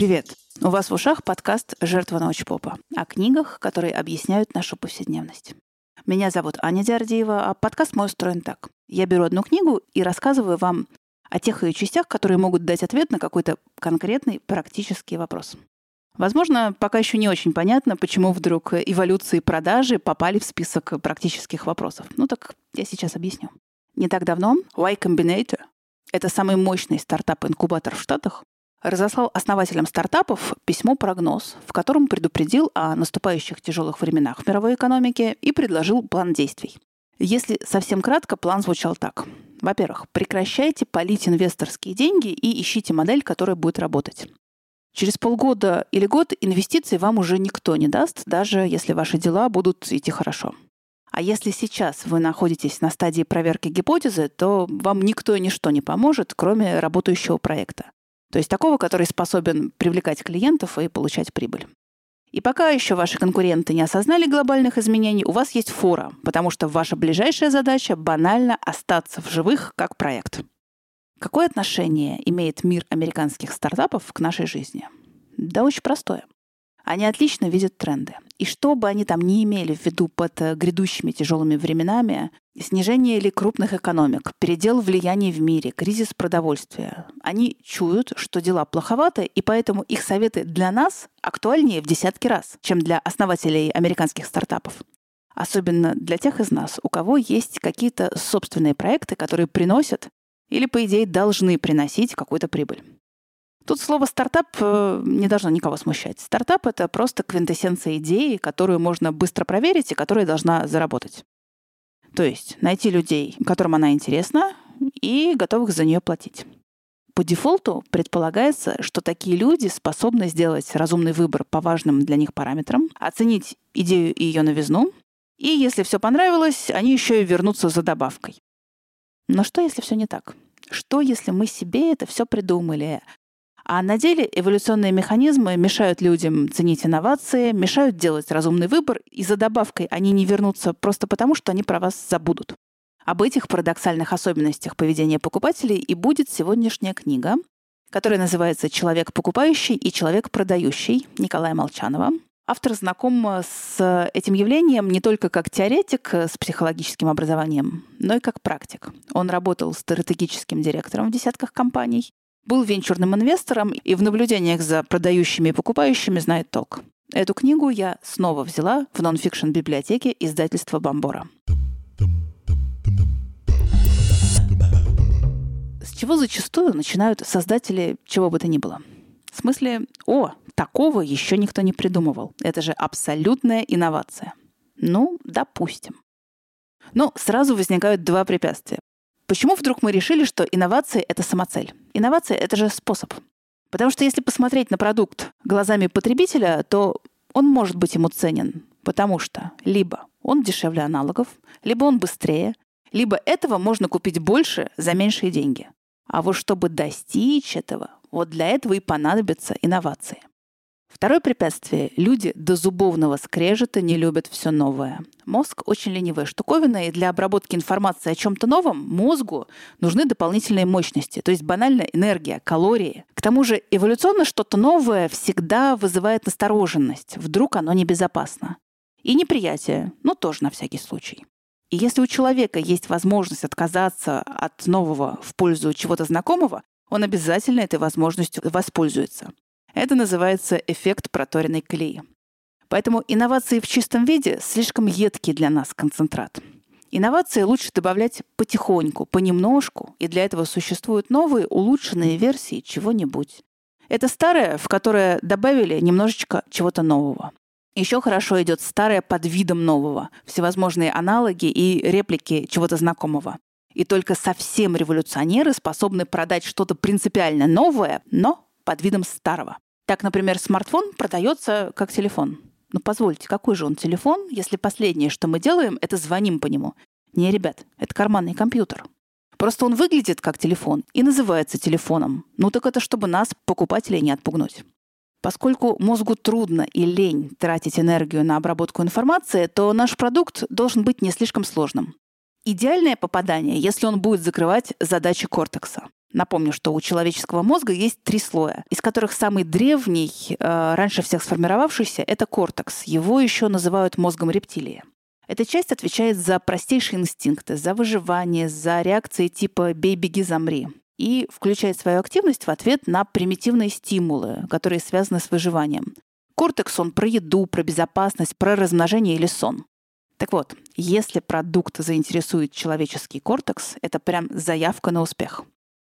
Привет! У вас в ушах подкаст «Жертва научпопа» о книгах, которые объясняют нашу повседневность. Меня зовут Аня Диардиева, а подкаст мой устроен так. Я беру одну книгу и рассказываю вам о тех ее частях, которые могут дать ответ на какой-то конкретный практический вопрос. Возможно, пока еще не очень понятно, почему вдруг эволюции продажи попали в список практических вопросов. Ну так я сейчас объясню. Не так давно Y Combinator, это самый мощный стартап-инкубатор в Штатах, разослал основателям стартапов письмо-прогноз, в котором предупредил о наступающих тяжелых временах в мировой экономике и предложил план действий. Если совсем кратко, план звучал так. Во-первых, прекращайте палить инвесторские деньги и ищите модель, которая будет работать. Через полгода или год инвестиций вам уже никто не даст, даже если ваши дела будут идти хорошо. А если сейчас вы находитесь на стадии проверки гипотезы, то вам никто и ничто не поможет, кроме работающего проекта. То есть такого, который способен привлекать клиентов и получать прибыль. И пока еще ваши конкуренты не осознали глобальных изменений, у вас есть фора, потому что ваша ближайшая задача банально остаться в живых как проект. Какое отношение имеет мир американских стартапов к нашей жизни? Да очень простое. Они отлично видят тренды. И что бы они там ни имели в виду под э, грядущими тяжелыми временами, снижение или крупных экономик, передел влияния в мире, кризис продовольствия, они чуют, что дела плоховаты, и поэтому их советы для нас актуальнее в десятки раз, чем для основателей американских стартапов. Особенно для тех из нас, у кого есть какие-то собственные проекты, которые приносят или, по идее, должны приносить какую-то прибыль. Тут слово «стартап» э, не должно никого смущать. Стартап — это просто квинтэссенция идеи, которую можно быстро проверить и которая должна заработать. То есть найти людей, которым она интересна, и готовых за нее платить. По дефолту предполагается, что такие люди способны сделать разумный выбор по важным для них параметрам, оценить идею и ее новизну, и если все понравилось, они еще и вернутся за добавкой. Но что, если все не так? Что, если мы себе это все придумали, а на деле эволюционные механизмы мешают людям ценить инновации, мешают делать разумный выбор, и за добавкой они не вернутся просто потому, что они про вас забудут. Об этих парадоксальных особенностях поведения покупателей и будет сегодняшняя книга, которая называется «Человек покупающий и человек продающий» Николая Молчанова. Автор знаком с этим явлением не только как теоретик с психологическим образованием, но и как практик. Он работал стратегическим директором в десятках компаний, был венчурным инвестором и в наблюдениях за продающими и покупающими знает толк. Эту книгу я снова взяла в нонфикшн библиотеке издательства Бомбора. С чего зачастую начинают создатели чего бы то ни было? В смысле, о, такого еще никто не придумывал. Это же абсолютная инновация. Ну, допустим. Но сразу возникают два препятствия. Почему вдруг мы решили, что инновации — это самоцель? Инновация — это же способ. Потому что если посмотреть на продукт глазами потребителя, то он может быть ему ценен, потому что либо он дешевле аналогов, либо он быстрее, либо этого можно купить больше за меньшие деньги. А вот чтобы достичь этого, вот для этого и понадобятся инновации. Второе препятствие. Люди до зубовного скрежета не любят все новое. Мозг очень ленивая штуковина, и для обработки информации о чем-то новом мозгу нужны дополнительные мощности, то есть банальная энергия, калории. К тому же эволюционно что-то новое всегда вызывает настороженность. Вдруг оно небезопасно. И неприятие, ну тоже на всякий случай. И если у человека есть возможность отказаться от нового в пользу чего-то знакомого, он обязательно этой возможностью воспользуется. Это называется эффект проторенной колеи. Поэтому инновации в чистом виде слишком едкий для нас концентрат. Инновации лучше добавлять потихоньку, понемножку, и для этого существуют новые улучшенные версии чего-нибудь. Это старое, в которое добавили немножечко чего-то нового. Еще хорошо идет старое под видом нового, всевозможные аналоги и реплики чего-то знакомого. И только совсем революционеры способны продать что-то принципиально новое, но под видом старого. Так, например, смартфон продается как телефон. Ну, позвольте, какой же он телефон, если последнее, что мы делаем, это звоним по нему? Не, ребят, это карманный компьютер. Просто он выглядит как телефон и называется телефоном. Ну так это чтобы нас, покупателей, не отпугнуть. Поскольку мозгу трудно и лень тратить энергию на обработку информации, то наш продукт должен быть не слишком сложным. Идеальное попадание, если он будет закрывать задачи кортекса. Напомню, что у человеческого мозга есть три слоя, из которых самый древний, э, раньше всех сформировавшийся, это кортекс. Его еще называют мозгом рептилии. Эта часть отвечает за простейшие инстинкты, за выживание, за реакции типа «бей, беги, замри» и включает свою активность в ответ на примитивные стимулы, которые связаны с выживанием. Кортекс, он про еду, про безопасность, про размножение или сон. Так вот, если продукт заинтересует человеческий кортекс, это прям заявка на успех.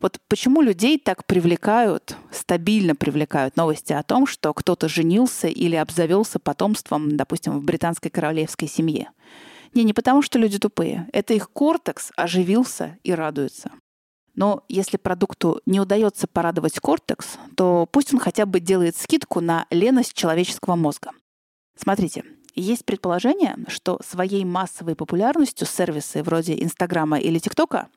Вот почему людей так привлекают, стабильно привлекают новости о том, что кто-то женился или обзавелся потомством, допустим, в британской королевской семье. Не, не потому, что люди тупые. Это их кортекс оживился и радуется. Но если продукту не удается порадовать кортекс, то пусть он хотя бы делает скидку на леность человеческого мозга. Смотрите, есть предположение, что своей массовой популярностью сервисы вроде Инстаграма или ТикТока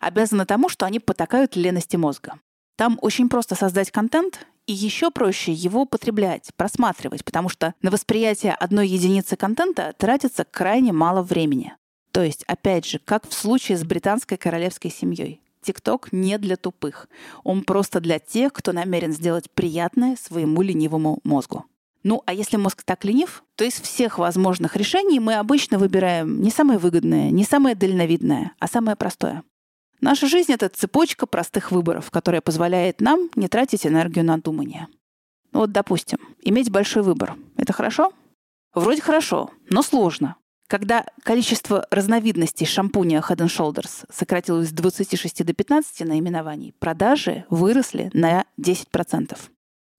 обязаны тому, что они потакают лености мозга. Там очень просто создать контент, и еще проще его потреблять, просматривать, потому что на восприятие одной единицы контента тратится крайне мало времени. То есть, опять же, как в случае с британской королевской семьей. ТикТок не для тупых. Он просто для тех, кто намерен сделать приятное своему ленивому мозгу. Ну, а если мозг так ленив, то из всех возможных решений мы обычно выбираем не самое выгодное, не самое дальновидное, а самое простое. Наша жизнь — это цепочка простых выборов, которая позволяет нам не тратить энергию на думание. Ну вот, допустим, иметь большой выбор — это хорошо? Вроде хорошо, но сложно. Когда количество разновидностей шампуня Head Shoulders сократилось с 26 до 15 наименований, продажи выросли на 10%.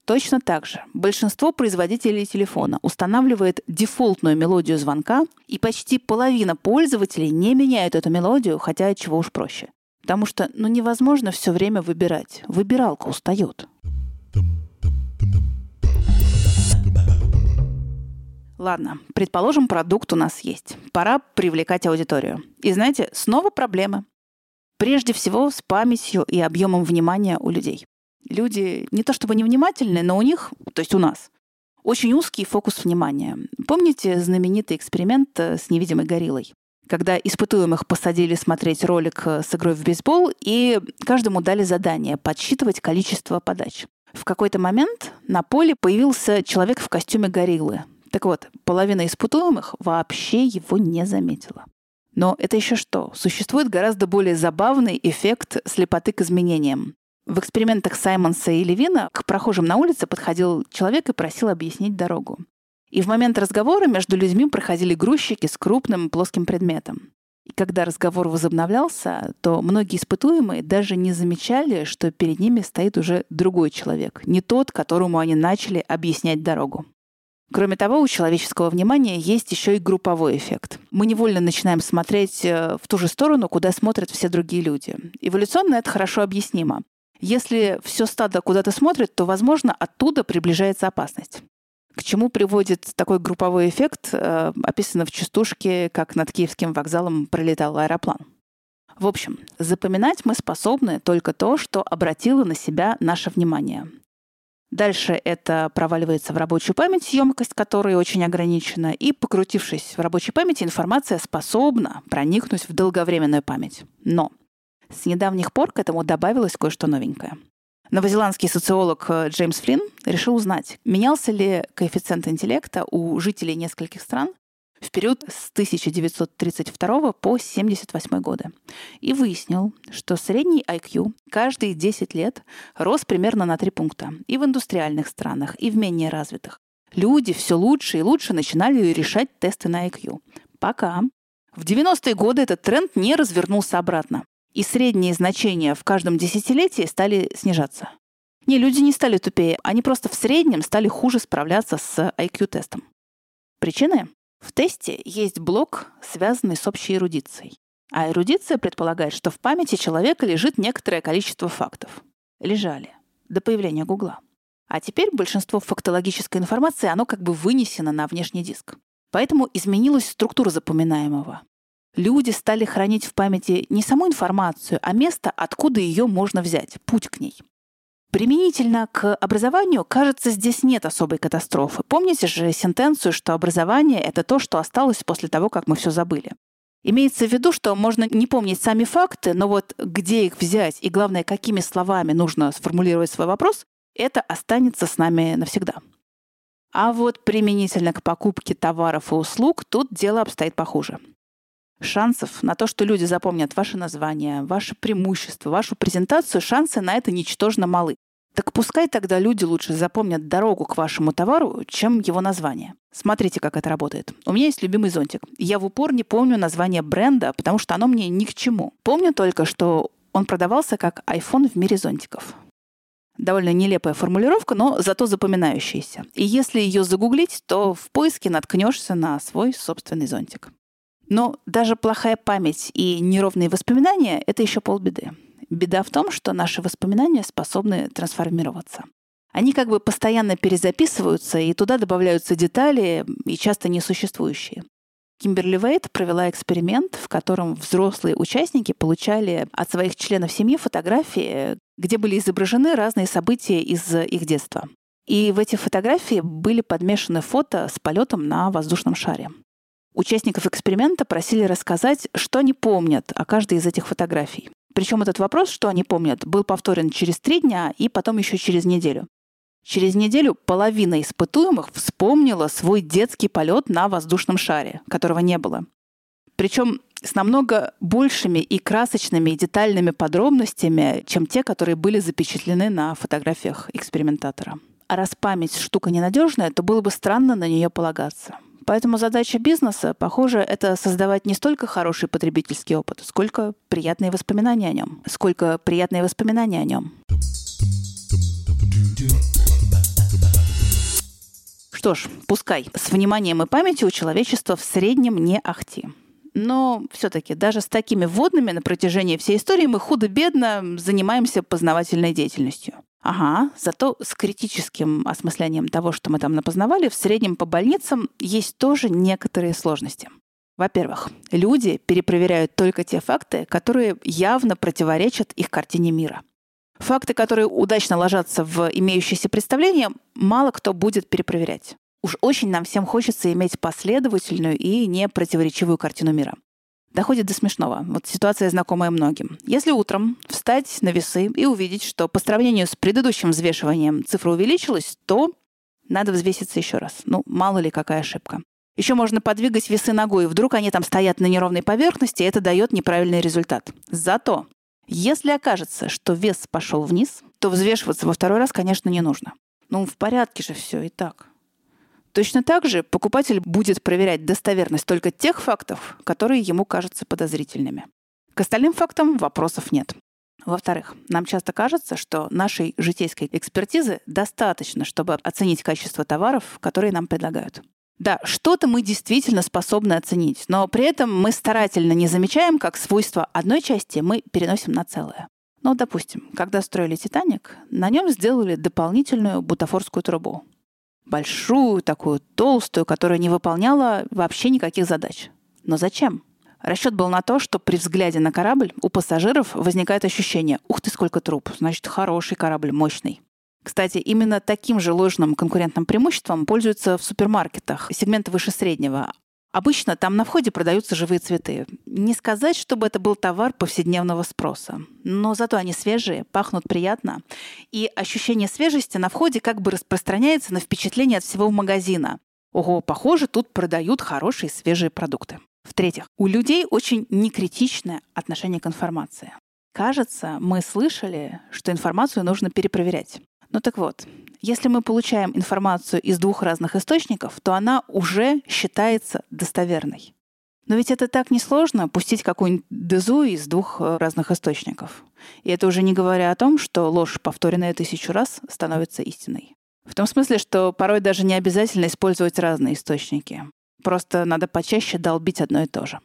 Точно так же большинство производителей телефона устанавливает дефолтную мелодию звонка, и почти половина пользователей не меняют эту мелодию, хотя чего уж проще. Потому что ну, невозможно все время выбирать. Выбиралка устает. Ладно, предположим, продукт у нас есть. Пора привлекать аудиторию. И знаете, снова проблемы. Прежде всего с памятью и объемом внимания у людей. Люди не то чтобы невнимательны, но у них, то есть у нас, очень узкий фокус внимания. Помните знаменитый эксперимент э, с невидимой гориллой? когда испытуемых посадили смотреть ролик э, с игрой в бейсбол, и каждому дали задание подсчитывать количество подач. В какой-то момент на поле появился человек в костюме гориллы. Так вот, половина испытуемых вообще его не заметила. Но это еще что? Существует гораздо более забавный эффект слепоты к изменениям. В экспериментах Саймонса и Левина к прохожим на улице подходил человек и просил объяснить дорогу. И в момент разговора между людьми проходили грузчики с крупным плоским предметом. И когда разговор возобновлялся, то многие испытуемые даже не замечали, что перед ними стоит уже другой человек, не тот, которому они начали объяснять дорогу. Кроме того, у человеческого внимания есть еще и групповой эффект. Мы невольно начинаем смотреть э, в ту же сторону, куда смотрят все другие люди. Эволюционно это хорошо объяснимо. Если все стадо куда-то смотрит, то, возможно, оттуда приближается опасность. К чему приводит такой групповой эффект, э, описано в частушке, как над Киевским вокзалом пролетал аэроплан. В общем, запоминать мы способны только то, что обратило на себя наше внимание. Дальше это проваливается в рабочую память, емкость которой очень ограничена, и, покрутившись в рабочей памяти, информация способна проникнуть в долговременную память. Но с недавних пор к этому добавилось кое-что новенькое – Новозеландский социолог э, Джеймс Флинн решил узнать, менялся ли коэффициент интеллекта у жителей нескольких стран в период с 1932 по 1978 годы. И выяснил, что средний IQ каждые 10 лет рос примерно на 3 пункта и в индустриальных странах, и в менее развитых. Люди все лучше и лучше начинали решать тесты на IQ. Пока в 90-е годы этот тренд не развернулся обратно и средние значения в каждом десятилетии стали снижаться. Не, люди не стали тупее, они просто в среднем стали хуже справляться с IQ-тестом. Причины? В тесте есть блок, связанный с общей эрудицией. А эрудиция предполагает, что в памяти человека лежит некоторое количество фактов. Лежали. До появления Гугла. А теперь большинство фактологической информации, оно как бы вынесено на внешний диск. Поэтому изменилась структура запоминаемого люди стали хранить в памяти не саму информацию, а место, откуда ее можно взять, путь к ней. Применительно к образованию, кажется, здесь нет особой катастрофы. Помните же сентенцию, что образование — это то, что осталось после того, как мы все забыли. Имеется в виду, что можно не помнить сами факты, но вот где их взять и, главное, какими словами нужно сформулировать свой вопрос, это останется с нами навсегда. А вот применительно к покупке товаров и услуг тут дело обстоит похуже. Шансов на то, что люди запомнят ваше название, ваше преимущество, вашу презентацию, шансы на это ничтожно малы. Так пускай тогда люди лучше запомнят дорогу к вашему товару, чем его название. Смотрите, как это работает. У меня есть любимый зонтик. Я в упор не помню название бренда, потому что оно мне ни к чему. Помню только, что он продавался как iPhone в мире зонтиков. Довольно нелепая формулировка, но зато запоминающаяся. И если ее загуглить, то в поиске наткнешься на свой собственный зонтик. Но даже плохая память и неровные воспоминания — это еще полбеды. Беда в том, что наши воспоминания способны трансформироваться. Они как бы постоянно перезаписываются, и туда добавляются детали, и часто несуществующие. Кимберли Вейт провела эксперимент, в котором взрослые участники получали от своих членов семьи фотографии, где были изображены разные события из их детства. И в эти фотографии были подмешаны фото с полетом на воздушном шаре. Участников эксперимента просили рассказать, что они помнят о каждой из этих фотографий. Причем этот вопрос, что они помнят, был повторен через три дня и потом еще через неделю. Через неделю половина испытуемых вспомнила свой детский полет на воздушном шаре, которого не было. Причем с намного большими и красочными и детальными подробностями, чем те, которые были запечатлены на фотографиях экспериментатора. А раз память штука ненадежная, то было бы странно на нее полагаться. Поэтому задача бизнеса, похоже, это создавать не столько хороший потребительский опыт, сколько приятные воспоминания о нем. Сколько приятные воспоминания о нем. Что ж, пускай. С вниманием и памятью у человечества в среднем не ахти. Но все-таки даже с такими вводными на протяжении всей истории мы худо-бедно занимаемся познавательной деятельностью. Ага, зато с критическим осмыслением того, что мы там напознавали, в среднем по больницам есть тоже некоторые сложности. Во-первых, люди перепроверяют только те факты, которые явно противоречат их картине мира. Факты, которые удачно ложатся в имеющееся представление, мало кто будет перепроверять. Уж очень нам всем хочется иметь последовательную и не противоречивую картину мира доходит до смешного. Вот ситуация знакомая многим. Если утром встать на весы и увидеть, что по сравнению с предыдущим взвешиванием цифра увеличилась, то надо взвеситься еще раз. Ну, мало ли какая ошибка. Еще можно подвигать весы ногой, вдруг они там стоят на неровной поверхности, и это дает неправильный результат. Зато, если окажется, что вес пошел вниз, то взвешиваться во второй раз, конечно, не нужно. Ну, в порядке же все и так. Точно так же покупатель будет проверять достоверность только тех фактов, которые ему кажутся подозрительными. К остальным фактам вопросов нет. Во-вторых, нам часто кажется, что нашей житейской экспертизы достаточно, чтобы оценить качество товаров, которые нам предлагают. Да, что-то мы действительно способны оценить, но при этом мы старательно не замечаем, как свойства одной части мы переносим на целое. Ну, допустим, когда строили «Титаник», на нем сделали дополнительную бутафорскую трубу большую, такую толстую, которая не выполняла вообще никаких задач. Но зачем? Расчет был на то, что при взгляде на корабль у пассажиров возникает ощущение «Ух ты, сколько труб! Значит, хороший корабль, мощный». Кстати, именно таким же ложным конкурентным преимуществом пользуются в супермаркетах сегмента выше среднего, Обычно там на входе продаются живые цветы. Не сказать, чтобы это был товар повседневного спроса. Но зато они свежие, пахнут приятно. И ощущение свежести на входе как бы распространяется на впечатление от всего магазина. Ого, похоже, тут продают хорошие свежие продукты. В-третьих, у людей очень некритичное отношение к информации. Кажется, мы слышали, что информацию нужно перепроверять. Ну так вот, если мы получаем информацию из двух разных источников, то она уже считается достоверной. Но ведь это так несложно пустить какую-нибудь дезу из двух э, разных источников. И это уже не говоря о том, что ложь, повторенная тысячу раз, становится истиной. В том смысле, что порой даже не обязательно использовать разные источники. Просто надо почаще долбить одно и то же.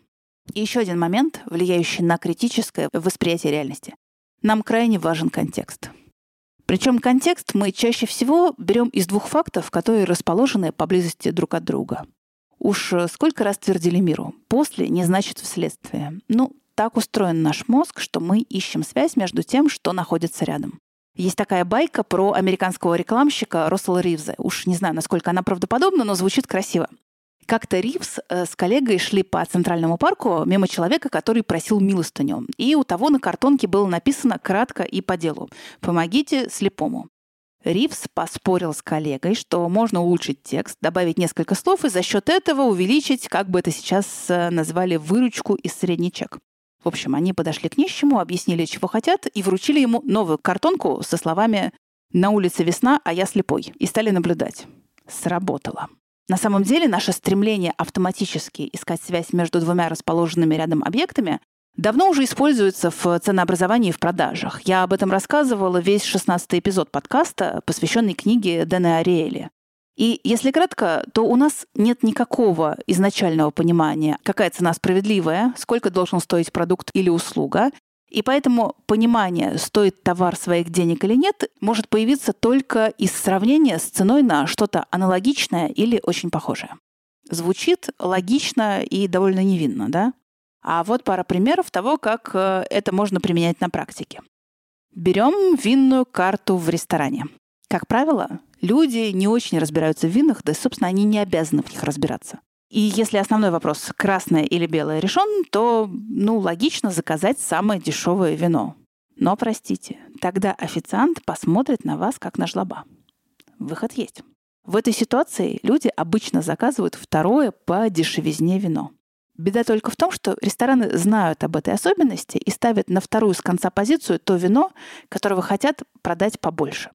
И еще один момент, влияющий на критическое восприятие реальности. Нам крайне важен контекст. Причем контекст мы чаще всего берем из двух фактов, которые расположены поблизости друг от друга. Уж сколько раз твердили миру, после не значит вследствие. Ну, так устроен наш мозг, что мы ищем связь между тем, что находится рядом. Есть такая байка про американского рекламщика Руссела Ривза. Уж не знаю, насколько она правдоподобна, но звучит красиво. Как-то Ривз э, с коллегой шли по Центральному парку мимо человека, который просил милостыню. И у того на картонке было написано кратко и по делу «Помогите слепому». Ривз поспорил с коллегой, что можно улучшить текст, добавить несколько слов и за счет этого увеличить, как бы это сейчас э, назвали, выручку из средний чек. В общем, они подошли к нищему, объяснили, чего хотят, и вручили ему новую картонку со словами «На улице весна, а я слепой», и стали наблюдать. Сработало. На самом деле наше стремление автоматически искать связь между двумя расположенными рядом объектами давно уже используется в ценообразовании и в продажах. Я об этом рассказывала весь 16 эпизод подкаста, посвященный книге Дэна Ариэли. И если кратко, то у нас нет никакого изначального понимания, какая цена справедливая, сколько должен стоить продукт или услуга, и поэтому понимание, стоит товар своих денег или нет, может появиться только из сравнения с ценой на что-то аналогичное или очень похожее. Звучит логично и довольно невинно, да? А вот пара примеров того, как э, это можно применять на практике. Берем винную карту в ресторане. Как правило, люди не очень разбираются в винах, да собственно, они не обязаны в них разбираться. И если основной вопрос красное или белое решен, то, ну, логично заказать самое дешевое вино. Но, простите, тогда официант посмотрит на вас как на жлоба. Выход есть. В этой ситуации люди обычно заказывают второе по дешевизне вино. Беда только в том, что рестораны знают об этой особенности и ставят на вторую с конца позицию то вино, которого хотят продать побольше.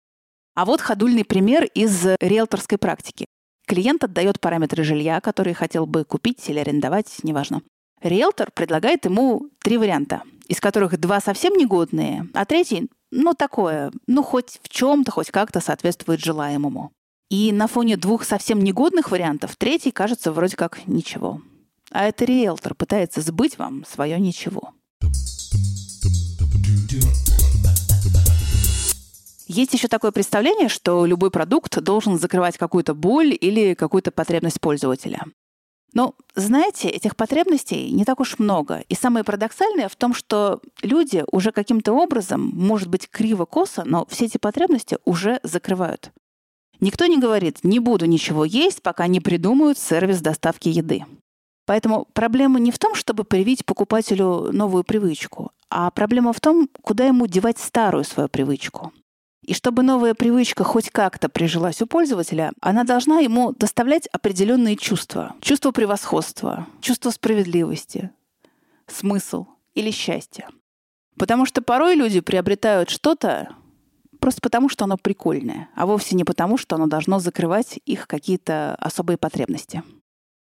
А вот ходульный пример из риэлторской практики. Клиент отдает параметры жилья, которые хотел бы купить или арендовать, неважно. Риэлтор предлагает ему три варианта, из которых два совсем негодные, а третий, ну, такое, ну, хоть в чем-то, хоть как-то соответствует желаемому. И на фоне двух совсем негодных вариантов третий кажется вроде как ничего. А это риэлтор пытается сбыть вам свое ничего. Есть еще такое представление, что любой продукт должен закрывать какую-то боль или какую-то потребность пользователя. Но, знаете, этих потребностей не так уж много. И самое парадоксальное в том, что люди уже каким-то образом, может быть, криво-косо, но все эти потребности уже закрывают. Никто не говорит «не буду ничего есть, пока не придумают сервис доставки еды». Поэтому проблема не в том, чтобы привить покупателю новую привычку, а проблема в том, куда ему девать старую свою привычку. И чтобы новая привычка хоть как-то прижилась у пользователя, она должна ему доставлять определенные чувства. Чувство превосходства, чувство справедливости, смысл или счастье. Потому что порой люди приобретают что-то просто потому, что оно прикольное, а вовсе не потому, что оно должно закрывать их какие-то особые потребности.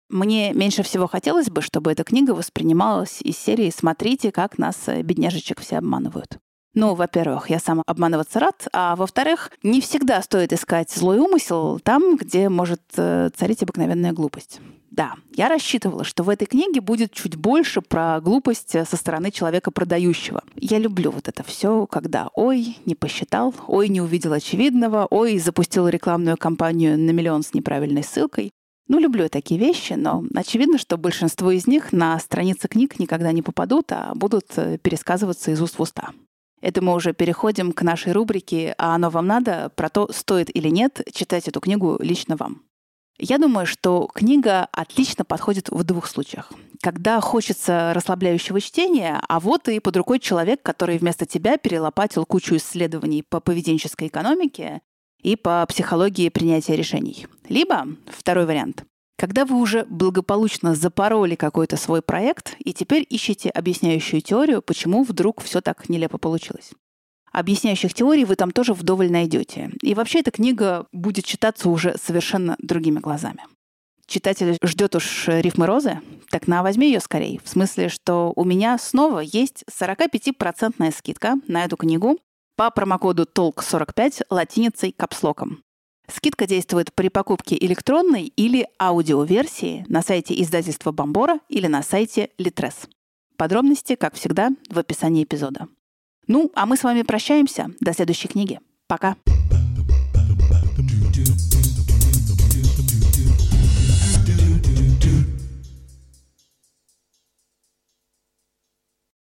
Мне меньше всего хотелось бы, чтобы эта книга воспринималась из серии «Смотрите, как нас, э, бедняжечек, все обманывают». Ну, во-первых, я сам обманываться рад, а во-вторых, не всегда стоит искать злой умысел там, где может э, царить обыкновенная глупость. Да, я рассчитывала, что в этой книге будет чуть больше про глупость э, со стороны человека продающего. Я люблю вот это все, когда ой, не посчитал, ой, не увидел очевидного, ой, запустил рекламную кампанию на миллион с неправильной ссылкой. Ну, люблю такие вещи, но очевидно, что большинство из них на страницы книг никогда не попадут, а будут э, пересказываться из уст в уста. Это мы уже переходим к нашей рубрике «А оно вам надо?» про то, стоит или нет читать эту книгу лично вам. Я думаю, что книга отлично подходит в двух случаях. Когда хочется расслабляющего чтения, а вот и под рукой человек, который вместо тебя перелопатил кучу исследований по поведенческой экономике и по психологии принятия решений. Либо, второй вариант, когда вы уже благополучно запороли какой-то свой проект и теперь ищете объясняющую теорию, почему вдруг все так нелепо получилось. Объясняющих теорий вы там тоже вдоволь найдете. И вообще эта книга будет читаться уже совершенно другими глазами. Читатель ждет уж рифмы розы? Так на, возьми ее скорее. В смысле, что у меня снова есть 45% скидка на эту книгу по промокоду TOLK45 латиницей капслоком. Скидка действует при покупке электронной или аудиоверсии на сайте издательства Бомбора или на сайте Литрес. Подробности, как всегда, в описании эпизода. Ну, а мы с вами прощаемся. До следующей книги. Пока.